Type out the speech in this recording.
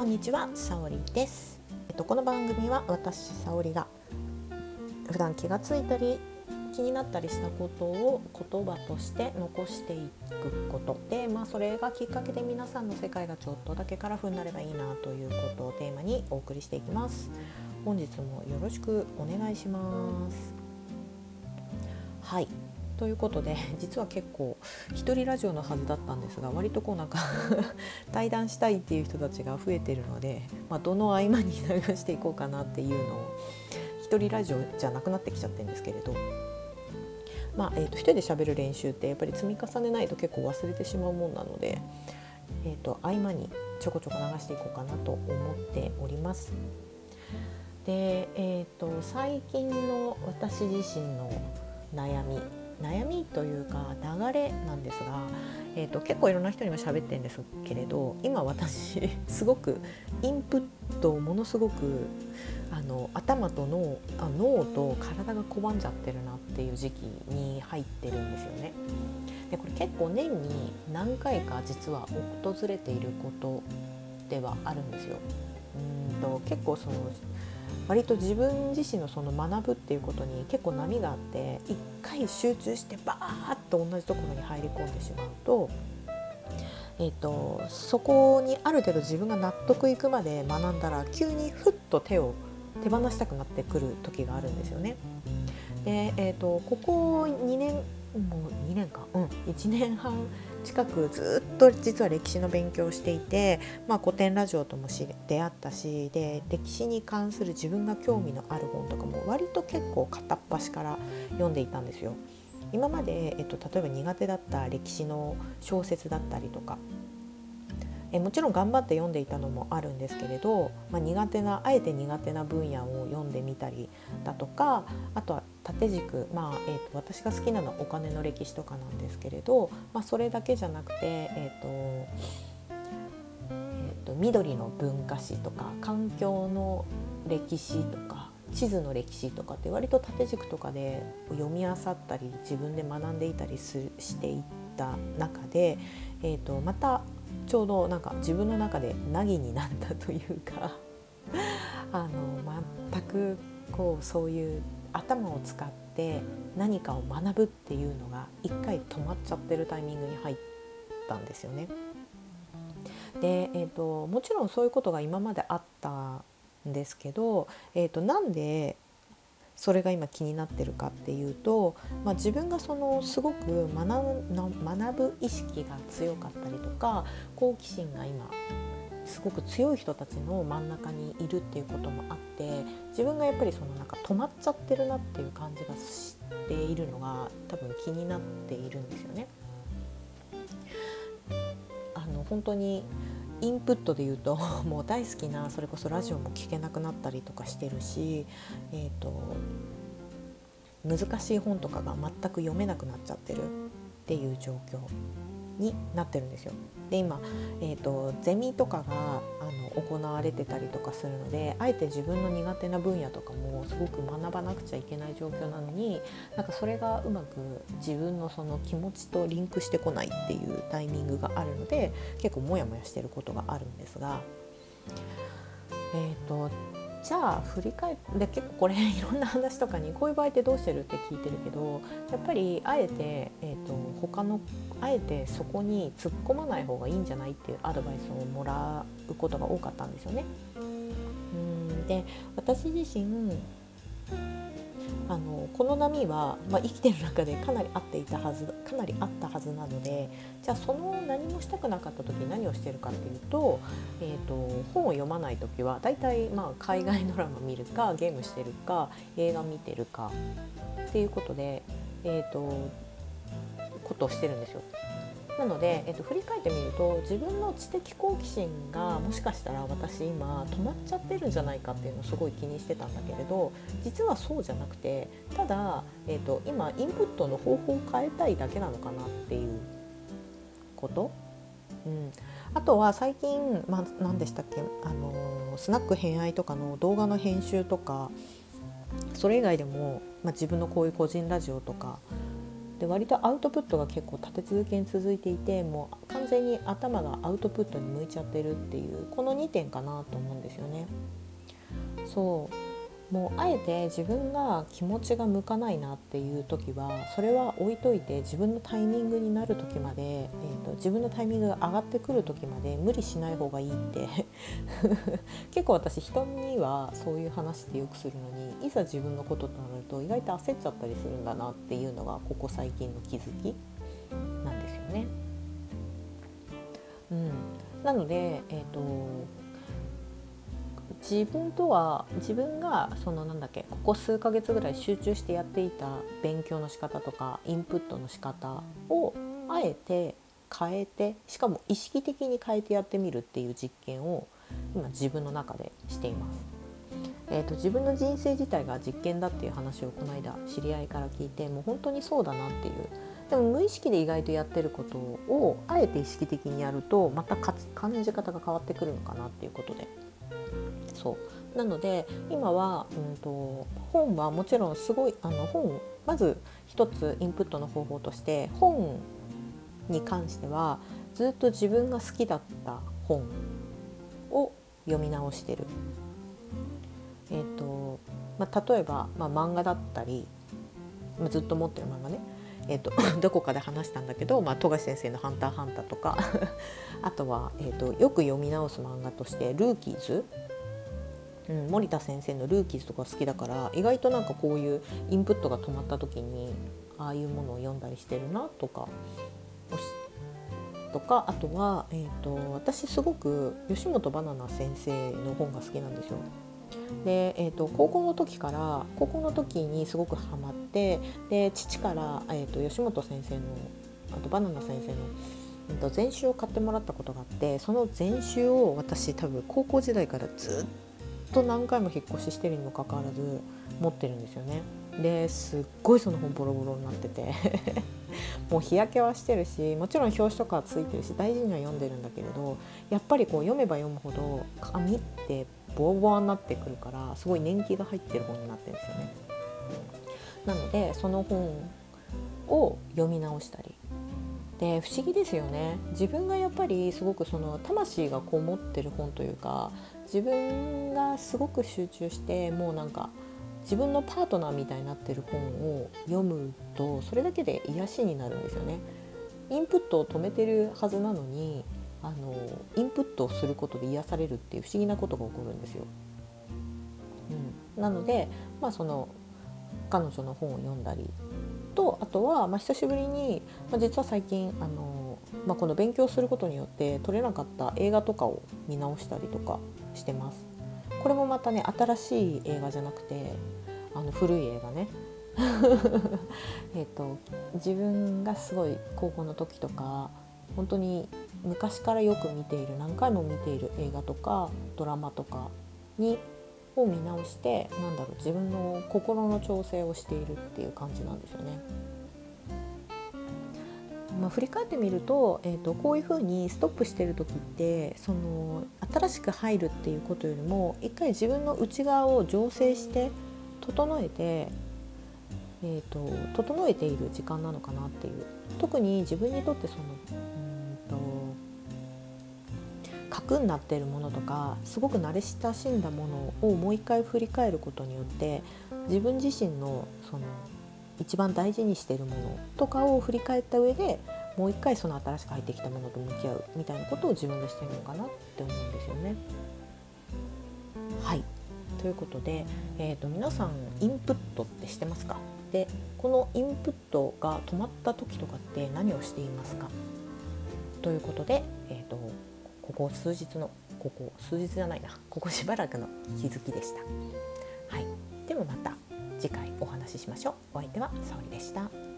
こんにちは、さおりです。えっとこの番組は私さおりが普段気がついたり気になったりしたことを言葉として残していくことで、まあ、それがきっかけで皆さんの世界がちょっとだけカラフルになればいいなということをテーマにお送りしていきます。本日もよろしくお願いします。はいということで 実は結構一人ラジオのはずだったんですが割とこうなんか 対談したいっていう人たちが増えてるので、まあ、どの合間に流していこうかなっていうのを一人ラジオじゃなくなってきちゃってるんですけれど。まあえーと、一人で喋る練習ってやっぱり積み重ねないと結構忘れてしまうもんなので、えーと、合間にちょこちょこ流していこうかなと思っております。で、えーと最近の私自身の悩み悩みというか流れなんですが、えーと、結構いろんな人にも喋ってるんですけれど今私すごくインプットをものすごくあの頭と脳あ脳と体が拒んじゃってるなっていう時期に入ってるんですよね。でこれ結構年に何回か実は訪れていることではあるんですよ。うんと結構その割と自分自身のその学ぶっていうことに結構波があって一回集中してバーッと同じところに入り込んでしまうと,、えーと、そこにある程度自分が納得いくまで学んだら急にふっと手を手放したくなってくる時があるんですよね。で、えーと、ここ2年もう2年かうん1年半近くずっと実は歴史の勉強をしていて、まあ、古典ラジオとも出会ったしで歴史に関する自分が興味のある本とかも割と結構片っ端から読んでいたんですよ。今まで、えっと、例えば苦手だった歴史の小説だったりとかえもちろん頑張って読んでいたのもあるんですけれど、まあ、苦手なあえて苦手な分野を読んでみたりだとかあとは縦軸、まあえーと、私が好きなのはお金の歴史とかなんですけれど、まあ、それだけじゃなくて、えーとえーと、緑の文化史とか環境の歴史とか地図の歴史とかって割と縦軸とかで読み漁ったり自分で学んでいたりすしていった中で、えー、とまたちょうどなんか自分の中で凪になったというかあの全くこうそういう頭を使って何かを学ぶっていうのが一回止まっちゃってるタイミングに入ったんですよね。で、えーと、もちろんそういうことが今まであったんですけど、えーとなんでそれが今気になってるかっていうと、まあ、自分がそのすごく学ぶ意識が強かったりとか好奇心が今すごく強い人たちの真ん中にいるっていうこともあって自分がやっぱりそのなんか止まっちゃってるなっていう感じがしているのが多分気になっているんですよね。あの本当にインプットで言うと もう大好きなそれこそラジオも聞けなくなったりとかしてるし、えーと、難しい本とかが全く読めなくなっちゃってるっていう状況。になってるんですよ。で今、えーと、ゼミとかがあの行われてたりとかするのであえて自分の苦手な分野とかもすごく学ばなくちゃいけない状況なのになんかそれがうまく自分のその気持ちとリンクしてこないっていうタイミングがあるので結構モヤモヤしてることがあるんですが。えーとじゃあ振り返って結構これ いろんな話とかにこういう場合ってどうしてるって聞いてるけどやっぱりあえて、え、他のあえてそこに突っ込まない方がいいんじゃないっていうアドバイスをもらうことが多かったんですよね。うんで私自身あのこの波は、まあ、生きてる中でかなり合っていたはずかなりあったはずなのでじゃあその何もしたくなかった時何をしてるかっていうと,、えーと、本を読まない時は大体まあ海外ドラマ見るかゲームしてるか映画見てるかっていうことで、えーとことをしてるんですよ。なので、えっと、振り返ってみると自分の知的好奇心がもしかしたら私今止まっちゃってるんじゃないかっていうのをすごい気にしてたんだけれど実はそうじゃなくてただ、えっと、今インプットの方法を変えたいだけなのかなっていうこと。うん、あとは最近、まあ、何でしたっけ、あのスナック偏愛とかの動画の編集とかそれ以外でも、ま、自分のこういう個人ラジオとかで割とアウトプットが結構立て続けに続いていてもう完全に頭がアウトプットに向いちゃってるっていうこの2点かなと思うんですよね。そうもうあえて自分が気持ちが向かないなっていう時はそれは置いといて自分のタイミングになる時まで、えーと、自分のタイミングが上がってくる時まで無理しない方がいいって 結構私人にはそういう話ってよくするのにいざ自分のこととなると意外と焦っちゃったりするんだなっていうのがここ最近の気づきなんですよね。うん、なので、えーと自分とは自分がそのなんだっけここ数ヶ月ぐらい集中してやっていた勉強の仕方とかインプットの仕方をあえて変えてしかも意識的に変えてやってみるっていう実験を今自分の中でしています。えーと、自分の人生自体が実験だっていう話をこの間知り合いから聞いてもう本当にそうだなっていうでも無意識で意外とやってることをあえて意識的にやるとまた感じ方が変わってくるのかなっていうことでそう。なので今は、うんと、本はもちろんすごいあの本まず一つインプットの方法として本に関してはずっと自分が好きだった本を読み直してる。えーとまあ、例えば、まあ、漫画だったり、まあ、ずっと持ってる漫画ね。えーと、どこかで話したんだけど、まあ、富樫先生の「ハンターハンター」とか。あとは、えーとよく読み直す漫画として「ルーキーズ」うん、森田先生の「ルーキーズ」とか好きだから意外となんかこういうインプットが止まった時にああいうものを読んだりしてるなとかとかあとは、えーと、私すごく吉本ばなな先生の本が好きなんですよ。で、えーと、高校の時から高校の時にすごくハマってで父から、えーと、吉本先生のあとバナナ先生の、えー、と全集を買ってもらったことがあってその全集を私多分高校時代からずっと何回も引っ越ししてるにもかかわらず持ってるんですよね。ですっごいその本ボロボロになってて もう日焼けはしてるしもちろん表紙とかはついてるし大事には読んでるんだけれどやっぱりこう読めば読むほど紙ってボワボワになってくるからすごい年季が入ってる本になってるんですよね。なのでその本を読み直したりで不思議ですよね自分がやっぱりすごくその魂がこもってる本というか自分がすごく集中してもうなんか自分のパートナーみたいになってる本を読むとそれだけで癒しになるんですよね。インプットを止めてるはずなのにあのインプットをすることで癒されるっていう不思議なことが起こるんですよ。うん、なので、まあ、その彼女の本を読んだりとあとは、まあ、久しぶりに、まあ、実は最近あの、まあ、この勉強することによって撮れなかった映画とかを見直したりとかしてます。これもまたね新しい映画じゃなくてあの古い映画ね えと自分がすごい高校の時とか本当に昔からよく見ている何回も見ている映画とかドラマとかにを見直してなんだろう自分の心の調整をしているっていう感じなんですよね。まあ、振り返ってみると,、えーと、こういうふうにストップしてる時ってその新しく入るっていうことよりも一回自分の内側を醸成して整えて、えーと整えている時間なのかなっていう特に自分にとってその核になっているものとかすごく慣れ親しんだものをもう一回振り返ることによって自分自身のその一番大事にしているものとかを振り返った上でもう一回その新しく入ってきたものと向き合うみたいなことを自分でしてるのかなって思うんですよね。はい。ということで、えーと、皆さんインプットってしてますか？でこのインプットが止まった時とかって何をしていますか？ということで、えーとここ数日のここ数日じゃないなここしばらくの気づきでした。はい、ではまた次回お話ししましょう。お相手は沙織でした。